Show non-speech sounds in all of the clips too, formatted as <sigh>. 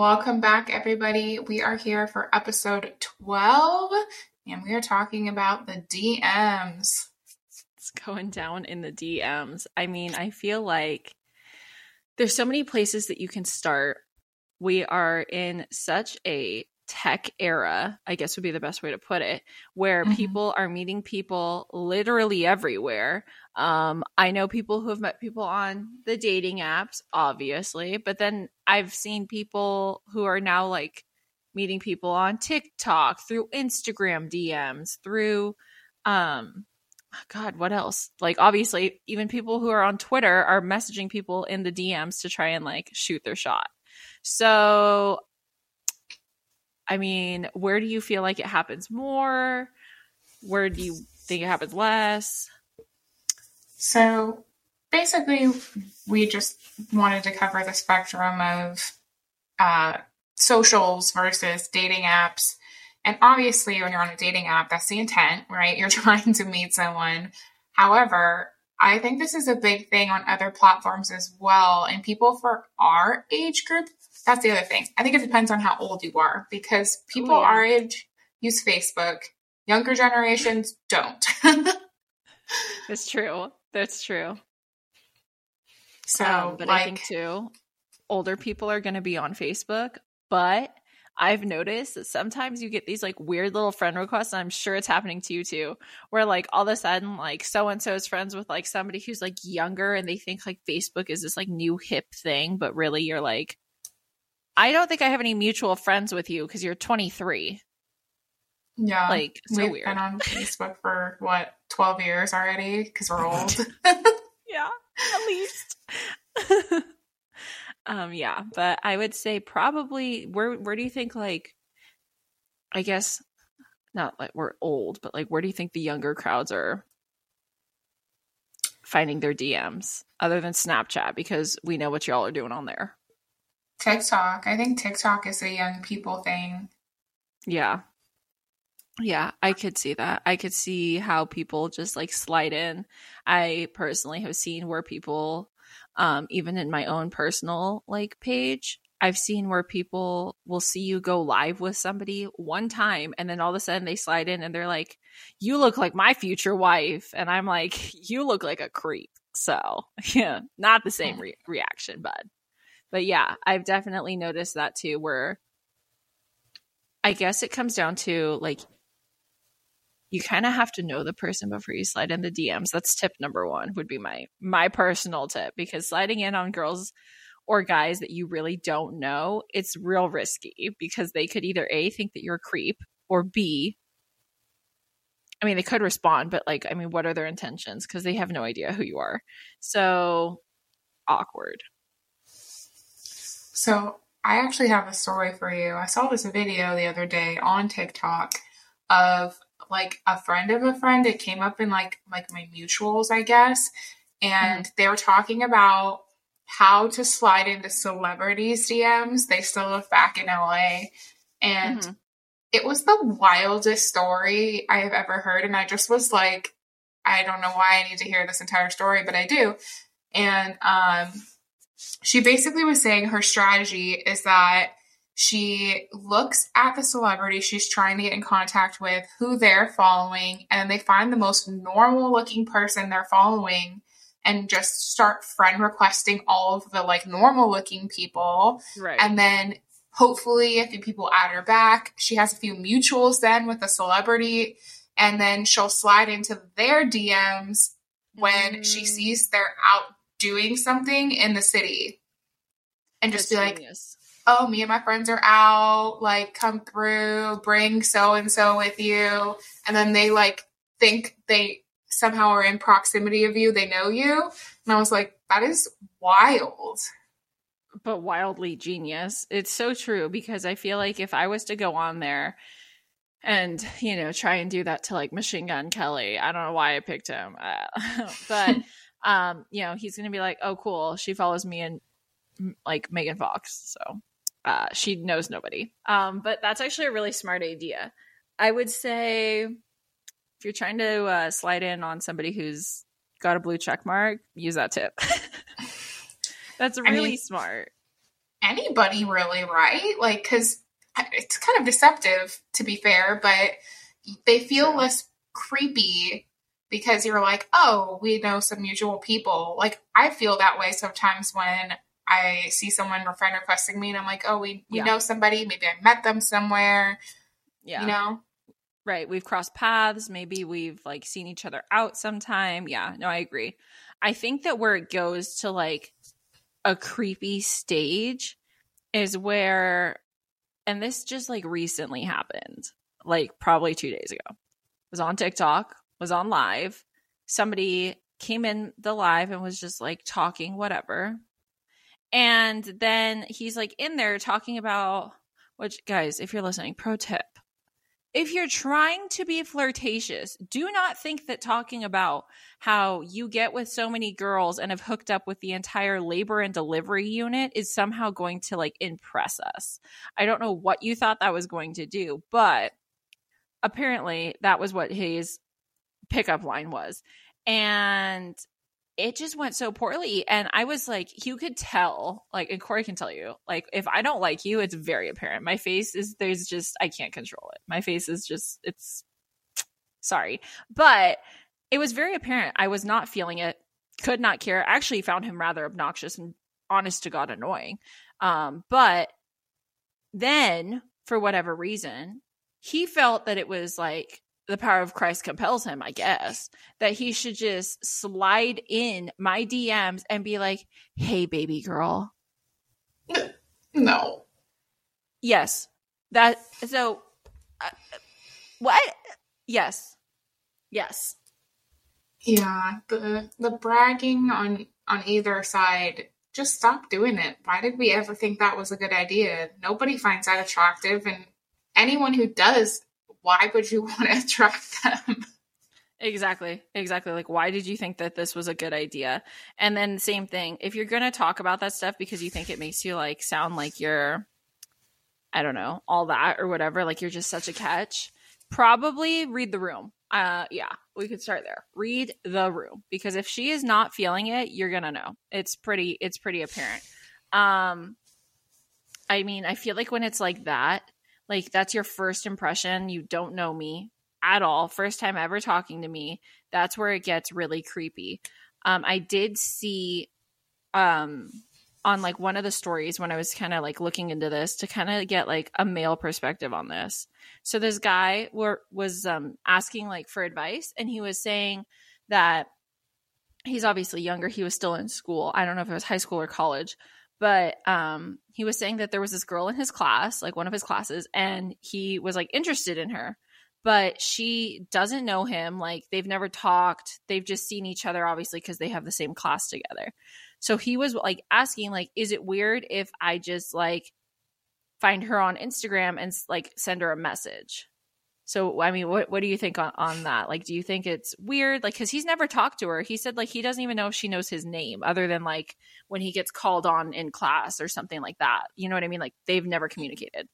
Welcome back, everybody. We are here for episode 12, and we are talking about the DMs. It's going down in the DMs. I mean, I feel like there's so many places that you can start. We are in such a tech era, I guess would be the best way to put it, where mm-hmm. people are meeting people literally everywhere. Um, I know people who have met people on the dating apps, obviously, but then I've seen people who are now like meeting people on TikTok, through Instagram DMs, through um God, what else? Like obviously, even people who are on Twitter are messaging people in the DMs to try and like shoot their shot. So I mean, where do you feel like it happens more? Where do you think it happens less? So basically, we just wanted to cover the spectrum of uh, socials versus dating apps. And obviously, when you're on a dating app, that's the intent, right? <laughs> You're trying to meet someone. However, I think this is a big thing on other platforms as well. And people for our age group that's the other thing. I think it depends on how old you are because people oh, yeah. our age use Facebook. Younger generations don't. <laughs> it's true. That's true. So, um, but like, I think too, older people are going to be on Facebook, but I've noticed that sometimes you get these like weird little friend requests. I'm sure it's happening to you too, where like all of a sudden, like so and so is friends with like somebody who's like younger and they think like Facebook is this like new hip thing, but really you're like I don't think I have any mutual friends with you because you're 23. Yeah. Like, so We've weird. been on Facebook for what, 12 years already? Because we're old. <laughs> yeah, at least. <laughs> um, yeah, but I would say probably where where do you think like I guess not like we're old, but like where do you think the younger crowds are finding their DMs other than Snapchat because we know what y'all are doing on there? TikTok. I think TikTok is a young people thing. Yeah. Yeah, I could see that. I could see how people just like slide in. I personally have seen where people um even in my own personal like page, I've seen where people will see you go live with somebody one time and then all of a sudden they slide in and they're like, "You look like my future wife." And I'm like, <laughs> "You look like a creep." So, <laughs> yeah, not the same re- reaction, bud. But yeah, I've definitely noticed that too, where I guess it comes down to like you kind of have to know the person before you slide in the DMs. That's tip number one would be my my personal tip because sliding in on girls or guys that you really don't know, it's real risky because they could either A think that you're a creep or B I mean they could respond, but like I mean what are their intentions because they have no idea who you are. So awkward. So I actually have a story for you. I saw this video the other day on TikTok of like a friend of a friend. It came up in like like my mutuals, I guess, and mm-hmm. they were talking about how to slide into celebrities DMs. They still live back in LA, and mm-hmm. it was the wildest story I have ever heard. And I just was like, I don't know why I need to hear this entire story, but I do. And um, she basically was saying her strategy is that she looks at the celebrity she's trying to get in contact with, who they're following, and they find the most normal looking person they're following and just start friend requesting all of the like normal looking people. Right. And then hopefully a few people add her back. She has a few mutuals then with a celebrity, and then she'll slide into their DMs when mm. she sees they're out doing something in the city and just That's be genius. like, oh, me and my friends are out, like, come through, bring so and so with you. And then they like think they somehow are in proximity of you, they know you. And I was like, that is wild. But wildly genius. It's so true because I feel like if I was to go on there and, you know, try and do that to like Machine Gun Kelly, I don't know why I picked him, uh, <laughs> but <laughs> um, you know, he's gonna be like, "Oh, cool, she follows me and like Megan Fox, so uh, she knows nobody." Um, but that's actually a really smart idea. I would say if you're trying to uh, slide in on somebody who's got a blue check mark, use that tip. <laughs> that's really I mean, smart. anybody really, right? Like, because it's kind of deceptive to be fair, but they feel less creepy because you're like, oh, we know some mutual people. Like, I feel that way sometimes when I see someone or friend requesting me and I'm like, oh, we, we yeah. know somebody. Maybe I met them somewhere. Yeah. You know? Right. We've crossed paths. Maybe we've like seen each other out sometime. Yeah. No, I agree. I think that where it goes to like a creepy stage is where, and this just like recently happened, like probably two days ago. was on TikTok, was on live. Somebody came in the live and was just like talking, whatever. And then he's like in there talking about, which guys, if you're listening, pro tip if you're trying to be flirtatious, do not think that talking about how you get with so many girls and have hooked up with the entire labor and delivery unit is somehow going to like impress us. I don't know what you thought that was going to do, but apparently that was what his pickup line was. And it just went so poorly. And I was like, you could tell, like, and Corey can tell you, like, if I don't like you, it's very apparent. My face is, there's just, I can't control it. My face is just, it's, sorry. But it was very apparent. I was not feeling it, could not care. I actually found him rather obnoxious and honest to God annoying. Um, but then, for whatever reason, he felt that it was like the power of Christ compels him, I guess, that he should just slide in my DMs and be like, hey, baby girl. <laughs> No. Yes. That, so, uh, what? Yes. Yes. Yeah, the the bragging on on either side just stop doing it. Why did we ever think that was a good idea? Nobody finds that attractive and anyone who does why would you <laughs> want to attract them? Exactly. Exactly. Like, why did you think that this was a good idea? And then, same thing, if you're going to talk about that stuff because you think it makes you like sound like you're, I don't know, all that or whatever, like you're just such a catch, probably read the room. Uh, yeah, we could start there. Read the room because if she is not feeling it, you're going to know. It's pretty, it's pretty apparent. Um, I mean, I feel like when it's like that, like that's your first impression. You don't know me at all. First time ever talking to me. That's where it gets really creepy. Um, I did see um on like one of the stories when I was kind of like looking into this to kind of get like a male perspective on this. So this guy were, was um, asking like for advice, and he was saying that he's obviously younger. He was still in school. I don't know if it was high school or college, but um he was saying that there was this girl in his class like one of his classes and he was like interested in her but she doesn't know him like they've never talked they've just seen each other obviously because they have the same class together. So he was like asking like is it weird if i just like find her on instagram and like send her a message so I mean, what what do you think on, on that? Like, do you think it's weird? Like, because he's never talked to her. He said like he doesn't even know if she knows his name, other than like when he gets called on in class or something like that. You know what I mean? Like they've never communicated.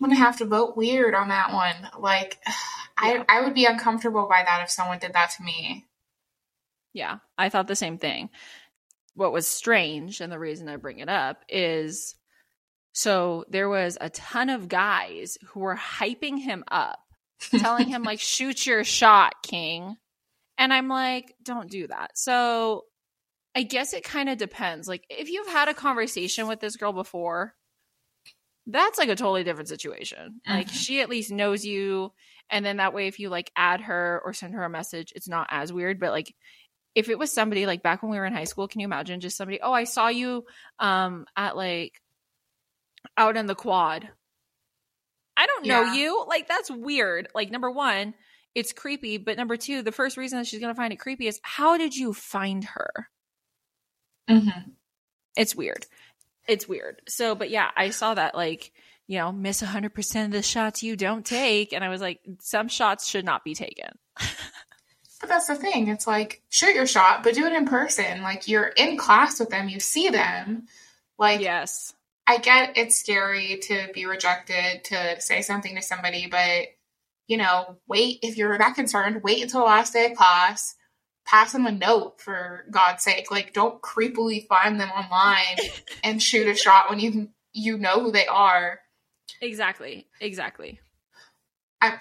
I'm gonna have to vote weird on that one. Like, <sighs> yeah. I I would be uncomfortable by that if someone did that to me. Yeah, I thought the same thing. What was strange, and the reason I bring it up is so there was a ton of guys who were hyping him up, <laughs> telling him, like, shoot your shot, King. And I'm like, don't do that. So I guess it kind of depends. Like, if you've had a conversation with this girl before, that's like a totally different situation. Like, mm-hmm. she at least knows you. And then that way, if you like add her or send her a message, it's not as weird. But like, if it was somebody like back when we were in high school, can you imagine just somebody, oh, I saw you um at like out in the quad. I don't know yeah. you. Like that's weird. Like number one, it's creepy, but number two, the first reason that she's gonna find it creepy is how did you find her? Mm-hmm. It's weird. It's weird. So, but yeah, I saw that like you know miss 100% of the shots you don't take and i was like some shots should not be taken <laughs> but that's the thing it's like shoot your shot but do it in person like you're in class with them you see them like yes I get it's scary to be rejected, to say something to somebody, but you know, wait if you're that concerned, wait until the last day of class. pass them a note for God's sake. Like, don't creepily find them online <laughs> and shoot a shot when you you know who they are. Exactly. Exactly. I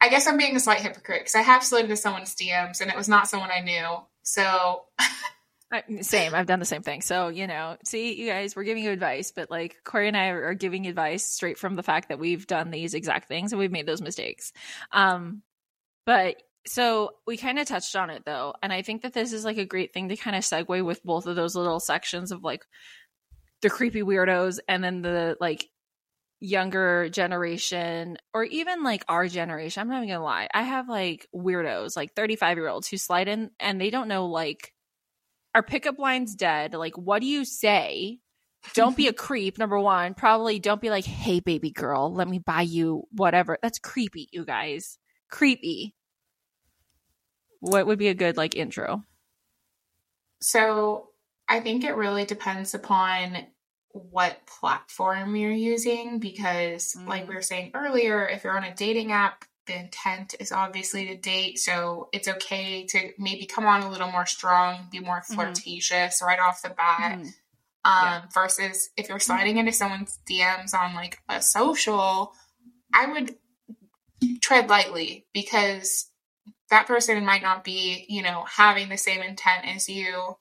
I guess I'm being a slight hypocrite because I have slid into someone's DMs and it was not someone I knew. So <laughs> same. I've done the same thing. So, you know, see, you guys, we're giving you advice, but like Corey and I are giving advice straight from the fact that we've done these exact things and we've made those mistakes. Um, but so we kind of touched on it though. And I think that this is like a great thing to kind of segue with both of those little sections of like the creepy weirdos and then the like younger generation or even like our generation. I'm not even gonna lie. I have like weirdos, like 35 year olds who slide in and they don't know like our pickup line's dead. Like, what do you say? Don't be a <laughs> creep, number one. Probably don't be like, hey, baby girl, let me buy you whatever. That's creepy, you guys. Creepy. What would be a good like intro? So I think it really depends upon what platform you're using because, mm-hmm. like we were saying earlier, if you're on a dating app, the intent is obviously to date. So it's okay to maybe come on a little more strong, be more mm-hmm. flirtatious mm-hmm. right off the bat. Mm-hmm. Um, yeah. versus if you're sliding into someone's DMs on like a social, I would tread lightly because that person might not be, you know, having the same intent as you.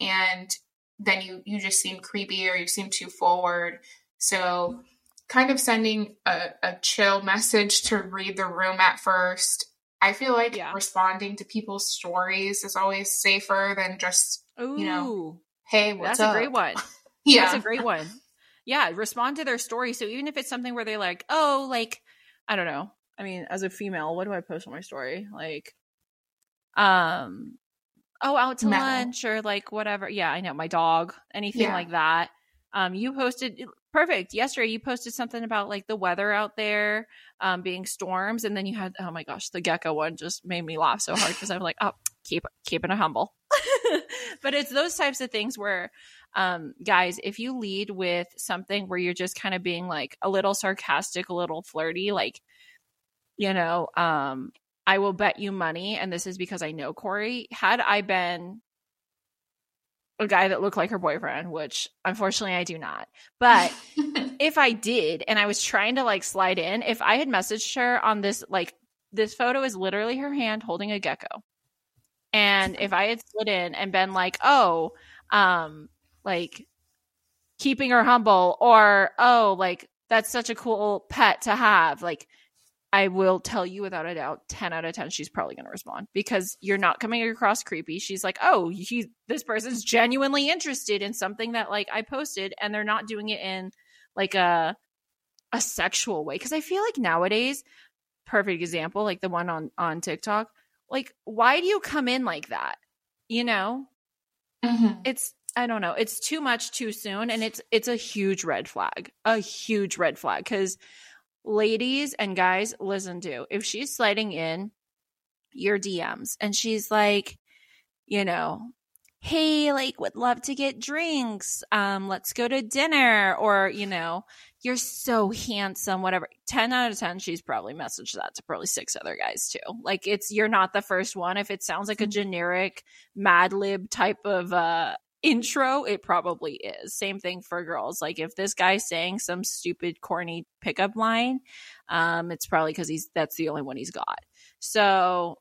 And then you you just seem creepy or you seem too forward. So kind of sending a, a chill message to read the room at first. I feel like yeah. responding to people's stories is always safer than just Ooh, you know, hey, what's that's up? a great one. <laughs> yeah, that's a great one. Yeah, respond to their story. So even if it's something where they're like, oh, like I don't know. I mean, as a female, what do I post on my story? Like, um, oh, out to lunch or like whatever. Yeah, I know my dog, anything yeah. like that. Um, you posted perfect yesterday. You posted something about like the weather out there, um, being storms, and then you had oh my gosh, the gecko one just made me laugh so hard because I'm like, oh, keep keeping it humble. <laughs> but it's those types of things where, um, guys, if you lead with something where you're just kind of being like a little sarcastic, a little flirty, like, you know, um, I will bet you money, and this is because I know Corey. Had I been a guy that looked like her boyfriend, which unfortunately I do not. But <laughs> if I did and I was trying to like slide in, if I had messaged her on this, like this photo is literally her hand holding a gecko. And if I had slid in and been like, oh, um, like keeping her humble or, oh, like that's such a cool pet to have, like I will tell you without a doubt, 10 out of 10, she's probably going to respond because you're not coming across creepy. She's like, oh, he, this person's genuinely interested in something that like I posted and they're not doing it in like a, a sexual way. Cause I feel like nowadays, perfect example, like the one on, on TikTok, like, why do you come in like that? You know, mm-hmm. it's, I don't know. It's too much too soon. And it's, it's a huge red flag, a huge red flag. Cause ladies and guys, listen to if she's sliding in your DMs and she's like, you know, hey, like would love to get drinks. Um, let's go to dinner. Or, you know, you're so handsome, whatever. 10 out of 10, she's probably messaged that to probably six other guys too. Like it's you're not the first one. If it sounds like a mm-hmm. generic Mad Lib type of uh intro, it probably is. Same thing for girls. Like if this guy's saying some stupid corny pickup line, um, it's probably because he's that's the only one he's got. So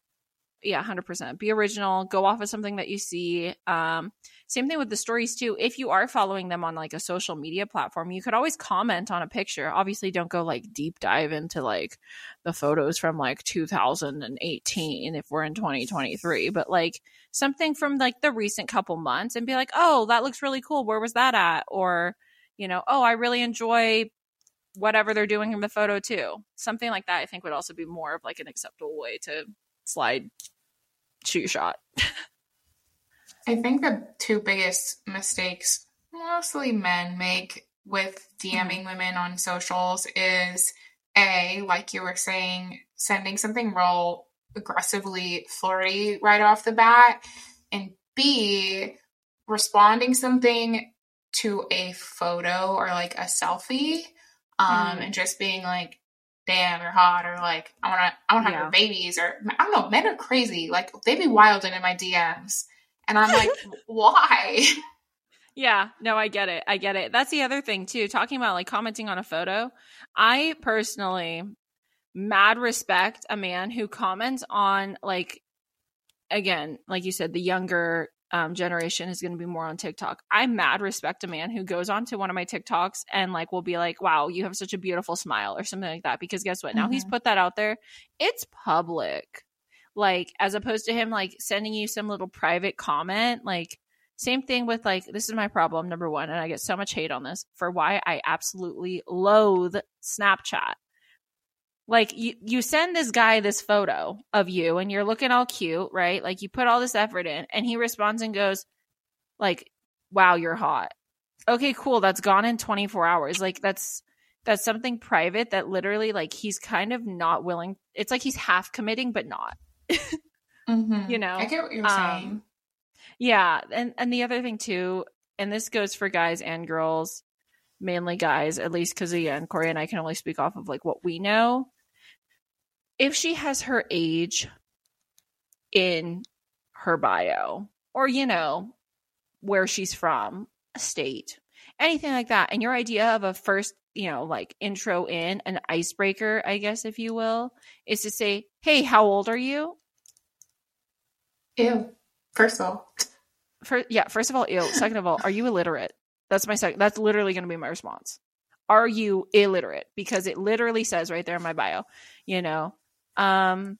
yeah, hundred percent. Be original. Go off of something that you see. Um, same thing with the stories too. If you are following them on like a social media platform, you could always comment on a picture. Obviously, don't go like deep dive into like the photos from like 2018 if we're in 2023, but like something from like the recent couple months and be like, "Oh, that looks really cool. Where was that at?" Or, you know, "Oh, I really enjoy whatever they're doing in the photo too." Something like that I think would also be more of like an acceptable way to slide shoe shot. <laughs> I think the two biggest mistakes mostly men make with DMing mm-hmm. women on socials is A, like you were saying, sending something real aggressively flirty right off the bat, and B, responding something to a photo or like a selfie um, mm. and just being like, damn, you're hot, or like, I want to, I want to have Yeah. your babies, or I don't know. Men are crazy. Like they be wilding in my DMs, and I'm like, <laughs> why? <laughs> Yeah, no, I get it. I get it. That's the other thing too. Talking about like commenting on a photo. I personally mad respect a man who comments on like again, like you said, the younger um, generation is going to be more on TikTok. I mad respect a man who goes on to one of my TikToks and like will be like, "Wow, you have such a beautiful smile" or something like that. Because guess what? Now he's Mhm. put that out there. It's public. Like as opposed to him like sending you some little private comment, like same thing with like this is my problem number one and i get so much hate on this for why i absolutely loathe snapchat like you, you send this guy this photo of you and you're looking all cute right? Like you put all this effort in and he responds and goes like wow you're hot. Okay cool. That's gone in 24 hours. Like that's that's something private that literally like he's kind of not willing it's like he's half committing but not. <laughs> Mhm. You know, I get what you're um, saying. Yeah, and and the other thing too, and this goes for guys and girls, mainly guys, at least because again, Corey and I can only speak off of like what we know. If she has her age in her bio, or you know where she's from, a state, anything like that, and your idea of a first, you know, like intro in an icebreaker, I guess if you will, is to say, "Hey, how old are you?" Ew. First of all, For, yeah, first of all, ew. Second of all, are you illiterate? That's my second. That's literally going to be my response. Are you illiterate? Because it literally says right there in my bio. You know, um,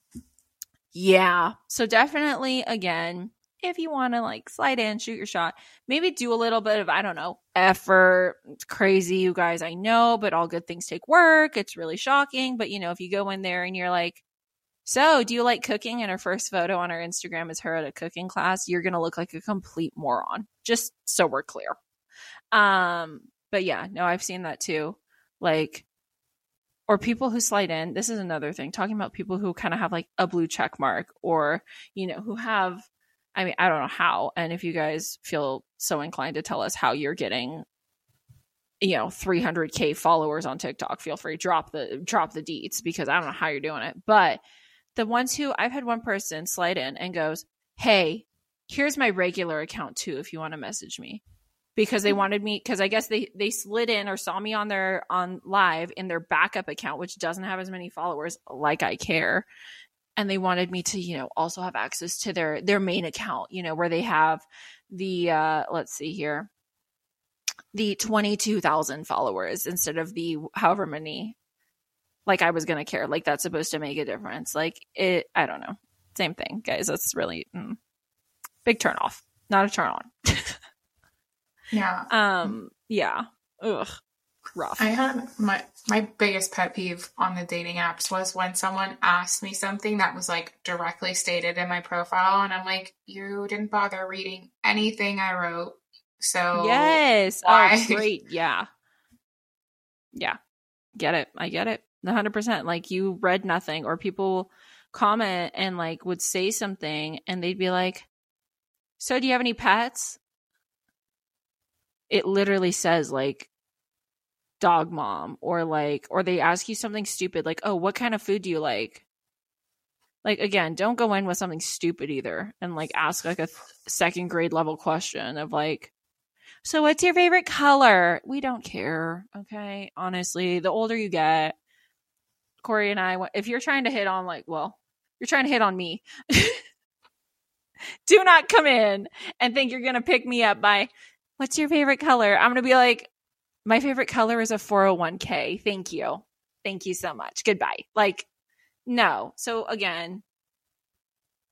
yeah. So definitely, again, if you want to like slide in, shoot your shot, maybe do a little bit of I don't know effort. It's crazy, you guys. I know, but all good things take work. It's really shocking, but you know, if you go in there and you're like, so, do you like cooking? And her first photo on her Instagram is her at a cooking class. You're going to look like a complete moron, just so we're clear. Um, but yeah, no, I've seen that too. Like, or people who slide in. This is another thing, talking about people who kind of have like a blue check mark or, you know, who have, I mean, I don't know how. And if you guys feel so inclined to tell us how you're getting, you know, 300k followers on TikTok, feel free drop the drop the deets because I don't know how you're doing it. But the ones who I've had one person slide in and goes, "Hey, here's my regular account too if you want to message me." Because they wanted me because I guess they they slid in or saw me on their on live in their backup account which doesn't have as many followers like I care. And they wanted me to, you know, also have access to their their main account, you know, where they have the uh let's see here the 22,000 followers instead of the however many like I was going to care. Like that's supposed to make a difference. Like it, I don't know. Same thing, guys. That's really mm, big turn off, not a turn on. <laughs> yeah. um, yeah. Ugh, rough. I had my my biggest pet peeve on the dating apps was when someone asked me something that was like directly stated in my profile, and I'm like, you didn't bother reading anything I wrote, so yes. why? Oh, great. Yeah. Yeah. Get it. I get it. 100%. Like you read nothing, or people comment and like would say something and they'd be like, So do you have any pets? It literally says like dog mom, or like, or they ask you something stupid like, Oh, what kind of food do you like? Like, again, don't go in with something stupid either and like ask like a th- second grade level question of like, so what's your favorite color? We don't care. Okay. Honestly, the older you get, Corey and I, if you're trying to hit on like, well, you're trying to hit on me. <laughs> Do not come in and think you're to pick me up by what's your favorite color? I'm going to be like, my favorite color is a 401k. Thank you. Thank you so much. Goodbye. Like, no. So again,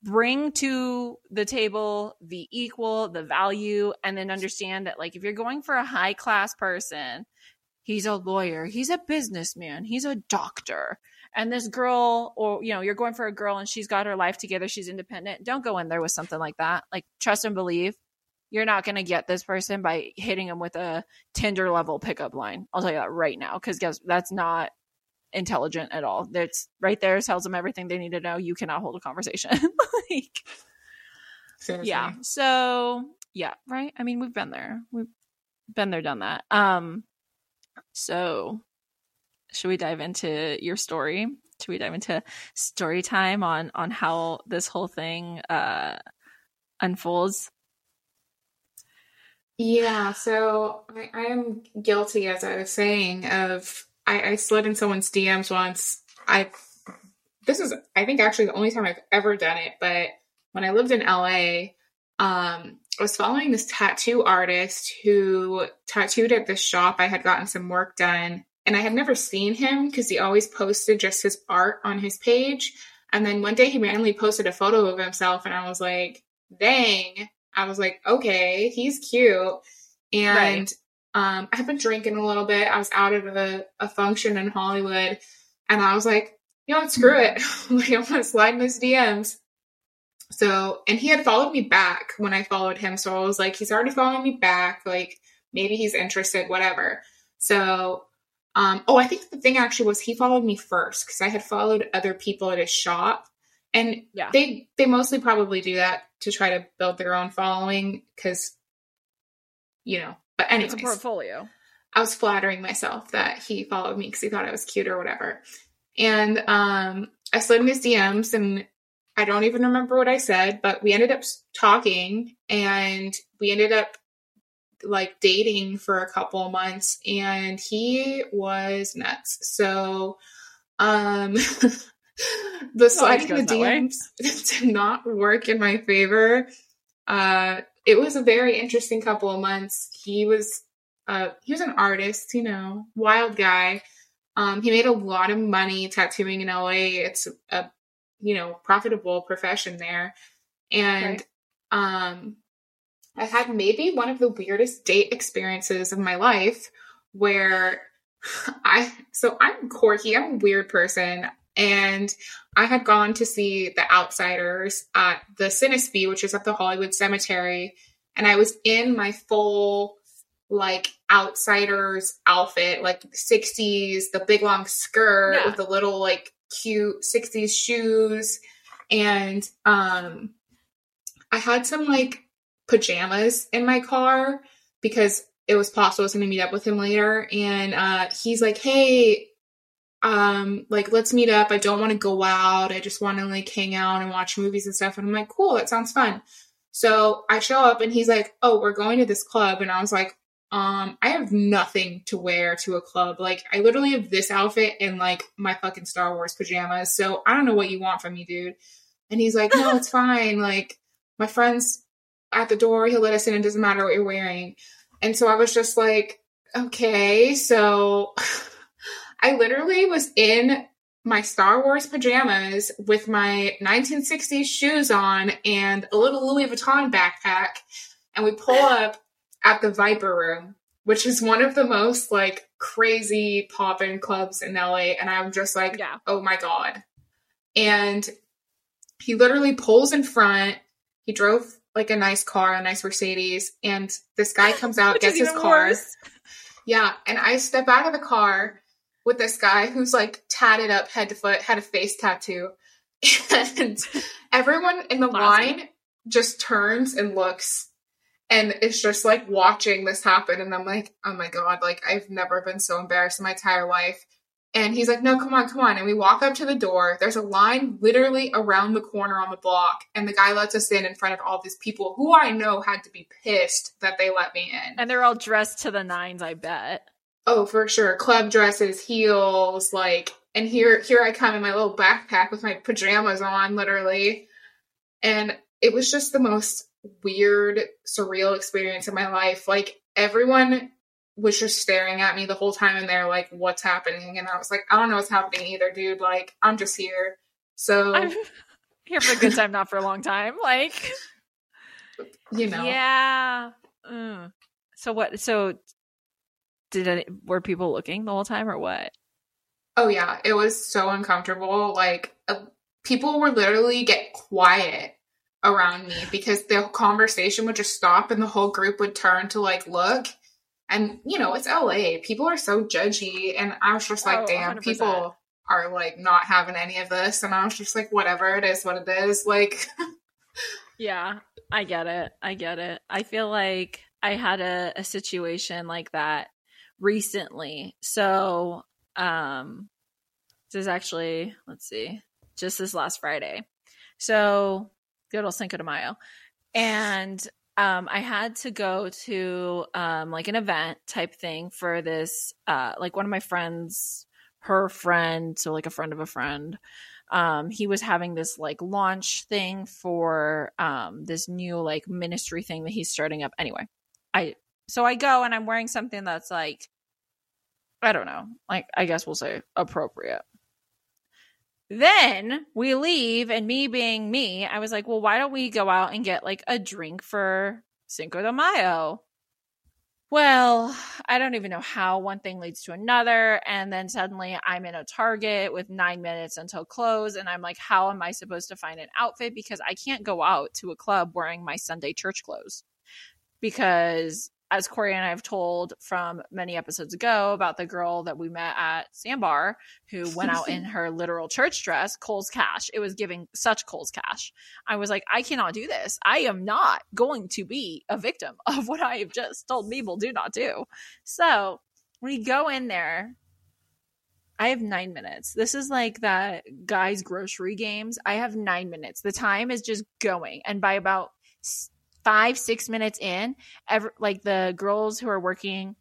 bring to the table the equal, the value, and then understand that, like, if you're going for a high class person, he's a lawyer, he's a businessman, he's a doctor. And this girl, or, you know, you're going for a girl and she's got her life together, she's independent. Don't go in there with something like that. Like, trust and believe. You're not going to get this person by hitting them with a Tinder level pickup line. I'll tell you that right now, because guess that's not intelligent at all. That's right there tells them everything they need to know. You cannot hold a conversation. <laughs> like, Seriously. yeah. So yeah, right. I mean, we've been there. We've been there, done that. Um. So should we dive into your story? Should we dive into story time on on how this whole thing uh unfolds? Yeah, so I, am guilty, as I was saying, of I, I slid in someone's DMs once. I this is I think actually the only time I've ever done it, but when I lived in LA, um, I was following this tattoo artist who tattooed at this shop. I had gotten some work done and I had never seen him because he always posted just his art on his page. And then one day he randomly posted a photo of himself and I was like, dang. I was like, okay, he's cute. And right. um, I've been drinking a little bit. I was out of a, a function in Hollywood and I was like, you know, screw it. <laughs> like, I'm gonna slide in his DMs. So, and he had followed me back when I followed him. So I was like, he's already following me back. Like, maybe he's interested, whatever. So, um, oh, I think the thing actually was he followed me first because I had followed other people at his shop. And yeah. they they mostly probably do that to try to build their own following because you know. But anyways, it's a portfolio. I was flattering myself that he followed me because he thought I was cute or whatever. And um, I slid in his DMs and I don't even remember what I said, but we ended up talking and we ended up like dating for a couple months and he was nuts. So um <laughs> <laughs> the sliding the DMs <laughs> did not work in my favor. Uh it was a very interesting couple of months. He was uh he was an artist, you know, wild guy. Um, he made a lot of money tattooing in LA. It's a you know profitable profession there, and um, I had maybe one of the weirdest date experiences of my life where <sighs> I so I'm quirky. I'm a weird person. And I had gone to see The Outsiders at the Cinespia, which is at the Hollywood Cemetery. And I was in my full like outsiders outfit, like 60s, the big long skirt yeah. with the little like cute 60s shoes. And um I had some like pajamas in my car because it was possible I was gonna meet up with him later. And uh he's like, Hey, um, like let's meet up. I don't want to go out. I just want to like hang out and watch movies and stuff. And I'm like, cool, that sounds fun. So I show up and he's like, Oh, we're going to this club. And I was like, um, I have nothing to wear to a club. Like, I literally have this outfit and like my fucking Star Wars pajamas. So I don't know what you want from me, dude. And he's like, no, it's <laughs> fine. Like, my friend's at the door. He'll let us in. It doesn't matter what you're wearing. And so I was just like, okay. So <laughs> I literally was in my Star Wars pajamas with my 1960s shoes on and a little Louis Vuitton backpack. And we pull <laughs> up at the Viper Room, which is one of the most like crazy pop in clubs in LA. And I'm just like, yeah. oh my God. And he literally pulls in front. He drove like a nice car, a nice Mercedes, and this guy comes out, <laughs> gets his car. Worse. Yeah. And I step out of the car with this guy who's like tatted up head to foot, had a face tattoo. <laughs> And everyone in the awesome. line just turns and looks and it's just like watching this happen. And i'm like oh my god like i've never been so embarrassed in my entire life. And he's like no come on come on. And we walk up to the door. There's a line literally around the corner on the block. And the guy lets us in in front of all these people who i know had to be pissed that they let me in. And they're all dressed to the nines i bet oh for sure club dresses heels like and here here i come in my little backpack with my pajamas on literally and it was just the most weird, surreal experience in my life. Like everyone was just staring at me the whole time and they're like, what's happening? And I was like, I don't know what's happening either, dude. Like, I'm just here. So <laughs> I'm here for a good time, not for a long time. Like, <laughs> you know. Yeah. Mm. So what? So did any, were people looking the whole time or what? Oh yeah, it was so uncomfortable. Like uh, people were literally get quiet around me because the conversation would just stop and the whole group would turn to like look. And you know, it's LA. People are so judgy. And I was just like, oh, damn, 100%. people are like not having any of this. And I was just like, whatever, it is what it is. Like, <laughs> yeah, I get it. I get it. I feel like I had a, a situation like that recently. So um this is actually let's see just this last friday. So good old cinco de mayo. And um i had to go to um like an event type thing for this uh like one of my friends her friend so like a friend of a friend um he was having this like launch thing for um this new like ministry thing that he's starting up. Anyway i so i go and i'm wearing something that's like i don't know like i guess we'll say appropriate then we leave and me being me i was like well why don't we go out and get like a drink for cinco de mayo well, I don't even know how one thing leads to another. And then suddenly I'm in a Target with nine minutes until close. And I'm like, how am I supposed to find an outfit? Because I can't go out to a club wearing my Sunday church clothes. Because as Corey and I have told from many episodes ago about the girl that we met at Sandbar who went out in <laughs> her literal church dress, Kohl's Cash. It was giving such Kohl's Cash. I was like, I cannot do this. I am not going to be a victim <laughs> of what I have just told people do not do. So we go in there. I have nine minutes. This is like that guy's grocery games. I have nine minutes. The time is just going. And by about five six minutes in ever like the girls who are working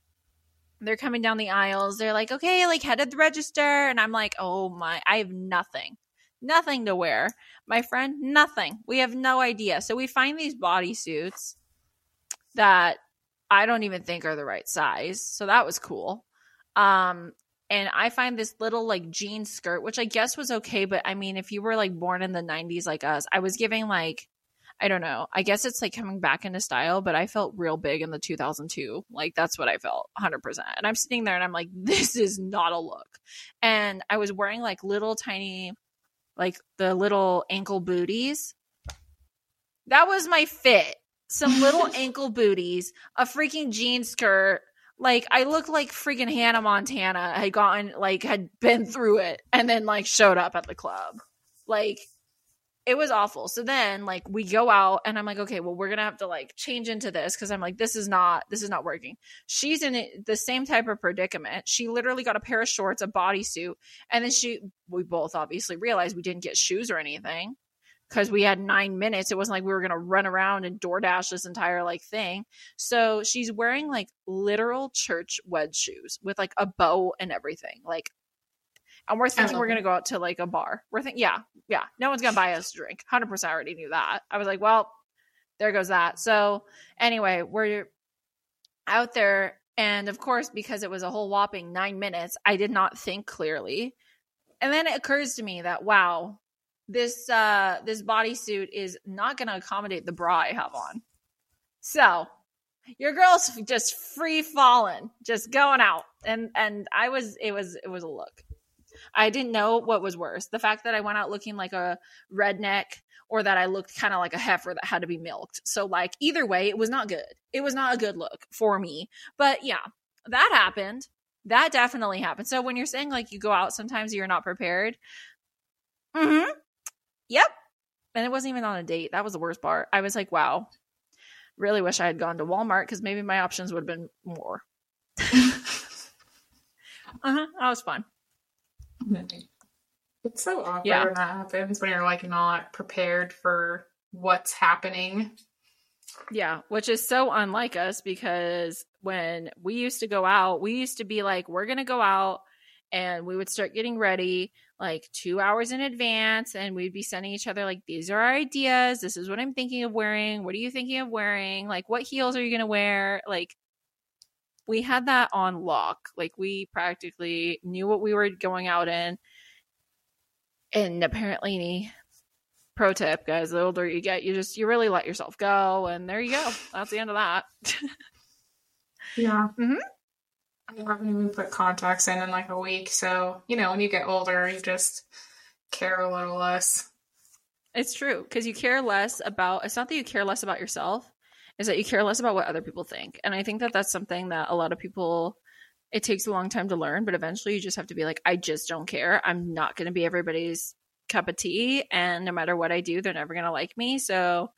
they're coming down the aisles. They're like okay like head at the register. And i'm like oh my i have nothing nothing to wear. My friend nothing. We have no idea. So we find these bodysuits that i don't even think are the right size. So that was cool. Um and i find this little like jean skirt which i guess was okay but i mean if you were like born in the 90s like us i was giving like I don't know. I guess it's like coming back into style, but I felt real big in the 2002. Like that's what I felt 100%. And I'm sitting there and I'm like, this is not a look. And I was wearing like little tiny, like the little ankle booties. That was my fit. Some little <laughs> ankle booties, a freaking jean skirt. Like I looked like freaking Hannah Montana had gotten like had been through it and then like showed up at the club. Like it was awful. So then like we go out and I'm like, okay, well we're gonna have to like change into this because I'm like, this is not this is not working. She's in it, the same type of predicament. She literally got a pair of shorts, a bodysuit, and then she we both obviously realized we didn't get shoes or anything because we had nine minutes. It wasn't like we were gonna run around and DoorDash this entire like thing. So she's wearing like literal church wedge shoes with like a bow and everything. Like and we're thinking we're going to go out to like a bar. We're thinking, yeah, yeah, no one's going to buy us a drink. 100% I already knew that. I was like, well, there goes that. So, anyway, we're out there. And of course, because it was a whole whopping nine minutes, I did not think clearly. And then it occurs to me that, wow, this uh this bodysuit is not going to accommodate the bra I have on. So, your girl's just free falling, just going out. And and I was it was it was a look. I didn't know what was worse the fact that I went out looking like a redneck or that I looked kind of like a heifer that had to be milked. So, like, either way, it was not good. It was not a good look for me. But yeah, that happened. That definitely happened. So, when you're saying like you go out, sometimes you're not prepared. Mm hmm. Yep. And it wasn't even on a date. That was the worst part. I was like, wow, really wish I had gone to Walmart because maybe my options would have been more. <laughs> uh huh. That was fun. <laughs> It's so awkward yeah. when that happens when you're like not prepared for what's happening. Yeah, which is so unlike us because when we used to go out, we used to be like, we're going to go out and we would start getting ready like two hours in advance and we'd be sending each other like these are our ideas this is what i'm thinking of wearing what are you thinking of wearing like what heels are you going to wear like we had that on lock. Like we practically knew what we were going out in. And apparently, me pro tip, guys, the older you get, you just you really let yourself go, and there you go. That's the end of that. <laughs> yeah. Mm-hmm. I haven't even put contacts in in like a week, so you know when you get older, you just care a little less. It's true because you care less about. It's not that you care less about yourself is that you care less about what other people think. And I think that that's something that a lot of people it takes a long time to learn, but eventually you just have to be like I just don't care. I'm not going to be everybody's cup of tea and no matter what I do, they're never going to like me. So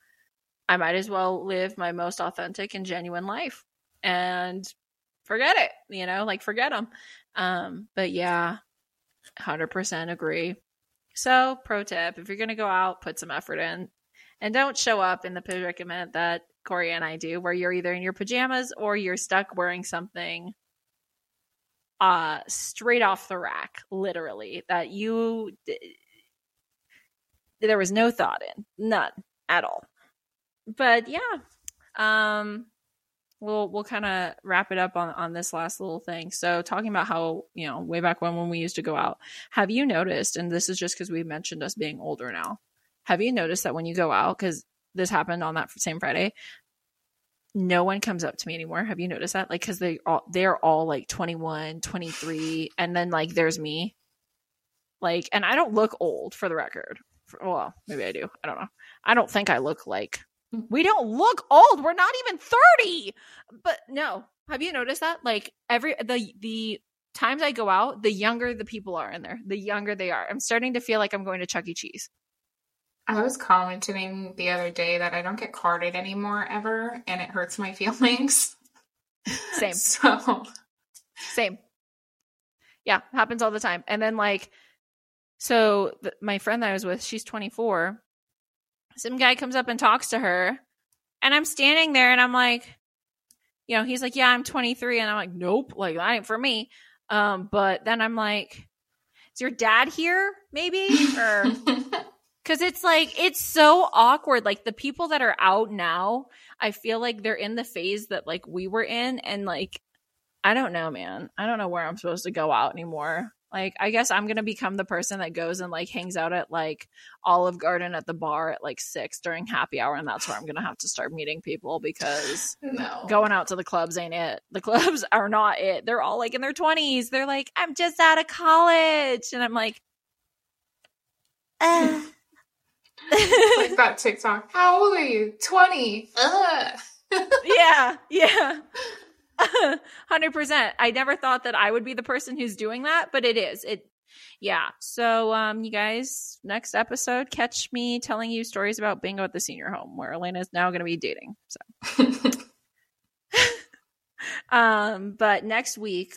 I might as well live my most authentic and genuine life. And forget it, you know, like forget them. Um, but yeah, 100% agree. So, pro tip if you're going to go out, put some effort in and don't show up in the predicament that Corey and I do, where you're either in your pajamas or you're stuck wearing something uh straight off the rack literally that you there was no thought in none at all. But yeah um we'll we'll kind of wrap it up on on this last little thing. So talking about how you know way back when when we used to go out have you noticed and this is just because we mentioned us being older now have you noticed that when you go out because this happened on that same friday. No one comes up to me anymore. Have you noticed that? Like because they all they're all like 21 23 and then like there's me. Like and i don't look old for the record. Well maybe i do. I don't know. I don't think i look like mm. we don't look old. We're not even 30 but no. Have you noticed that? Like every the the times i go out the younger the people are in there the younger they are. I'm starting to feel like i'm going to chuck e. Cheese I was commenting the other day that I don't get carded anymore ever, and it hurts my <laughs> feelings. Same. <laughs> So, same. Yeah, happens all the time. And then like, so th- my friend that I was with, she's 24. Some guy comes up and talks to her, and I'm standing there, and I'm like, you know, he's like, yeah, I'm 23, and I'm like, nope, like that ain't for me. Um, but then I'm like, is your dad here? Maybe <laughs> or. Cause it's like, it's so awkward. Like the people that are out now, I feel like they're in the phase that like we were in. And like, I don't know, man. I don't know where I'm supposed to go out anymore. Like, I guess I'm going to become the person that goes and like hangs out at like Olive Garden at the bar at like six during happy hour. And that's where I'm going to have to start meeting people because <sighs> no. going out to the clubs ain't it. The <laughs> clubs are not it. They're all like in their 20s. They're like, I'm just out of college. And I'm like, uh like that TikTok. How old are you? 20. <laughs> yeah, yeah. <laughs> 100%. I never thought that I would be the person who's doing that, but it is. It yeah. So um you guys, next episode catch me telling you stories about bingo at the senior home where Elena is now going to be dating. So <laughs> um but next week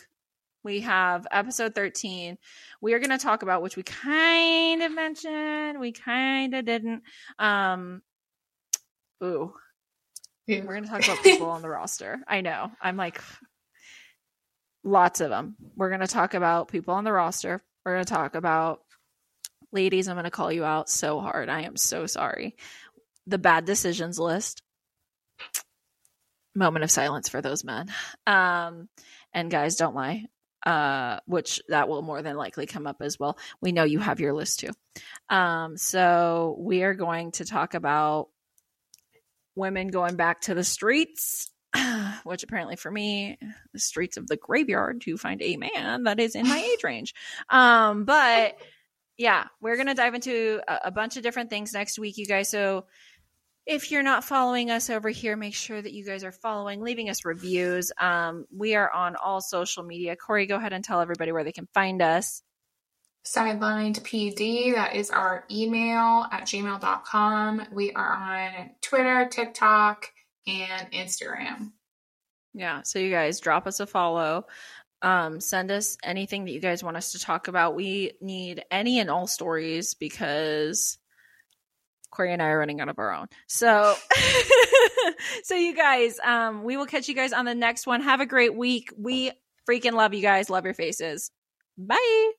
we have episode 13 we are going to talk about which we kind of mentioned we kind of didn't um ooh. Yeah. we're going to talk about people on the roster. I know. I'm like lots of them we're going to talk about people on the roster. We're going to talk about ladies. I'm going to call you out so hard. I am so sorry. The bad decisions list. Moment of silence for those men. Um and guys don't lie uh, which that will more than likely come up as well. We know you have your list too. Um, so we are going to talk about women going back to the streets, <sighs> which apparently for me, the streets of the graveyard to find a man that is in my <laughs> age range. Um, but yeah, we're going to dive into a, a bunch of different things next week, you guys. So if you're not following us over here, make sure that you guys are following, leaving us reviews. Um, we are on all social media. Corey, go ahead and tell everybody where they can find us. Sidelined PD, that is our email at gmail.com. We are on Twitter, TikTok, and Instagram. Yeah, so you guys drop us a follow. Um, send us anything that you guys want us to talk about. We need any and all stories because Corey and I are running out of our own. So, <laughs> so you guys, um, we will catch you guys on the next one. Have a great week. We freaking love you guys. Love your faces. Bye.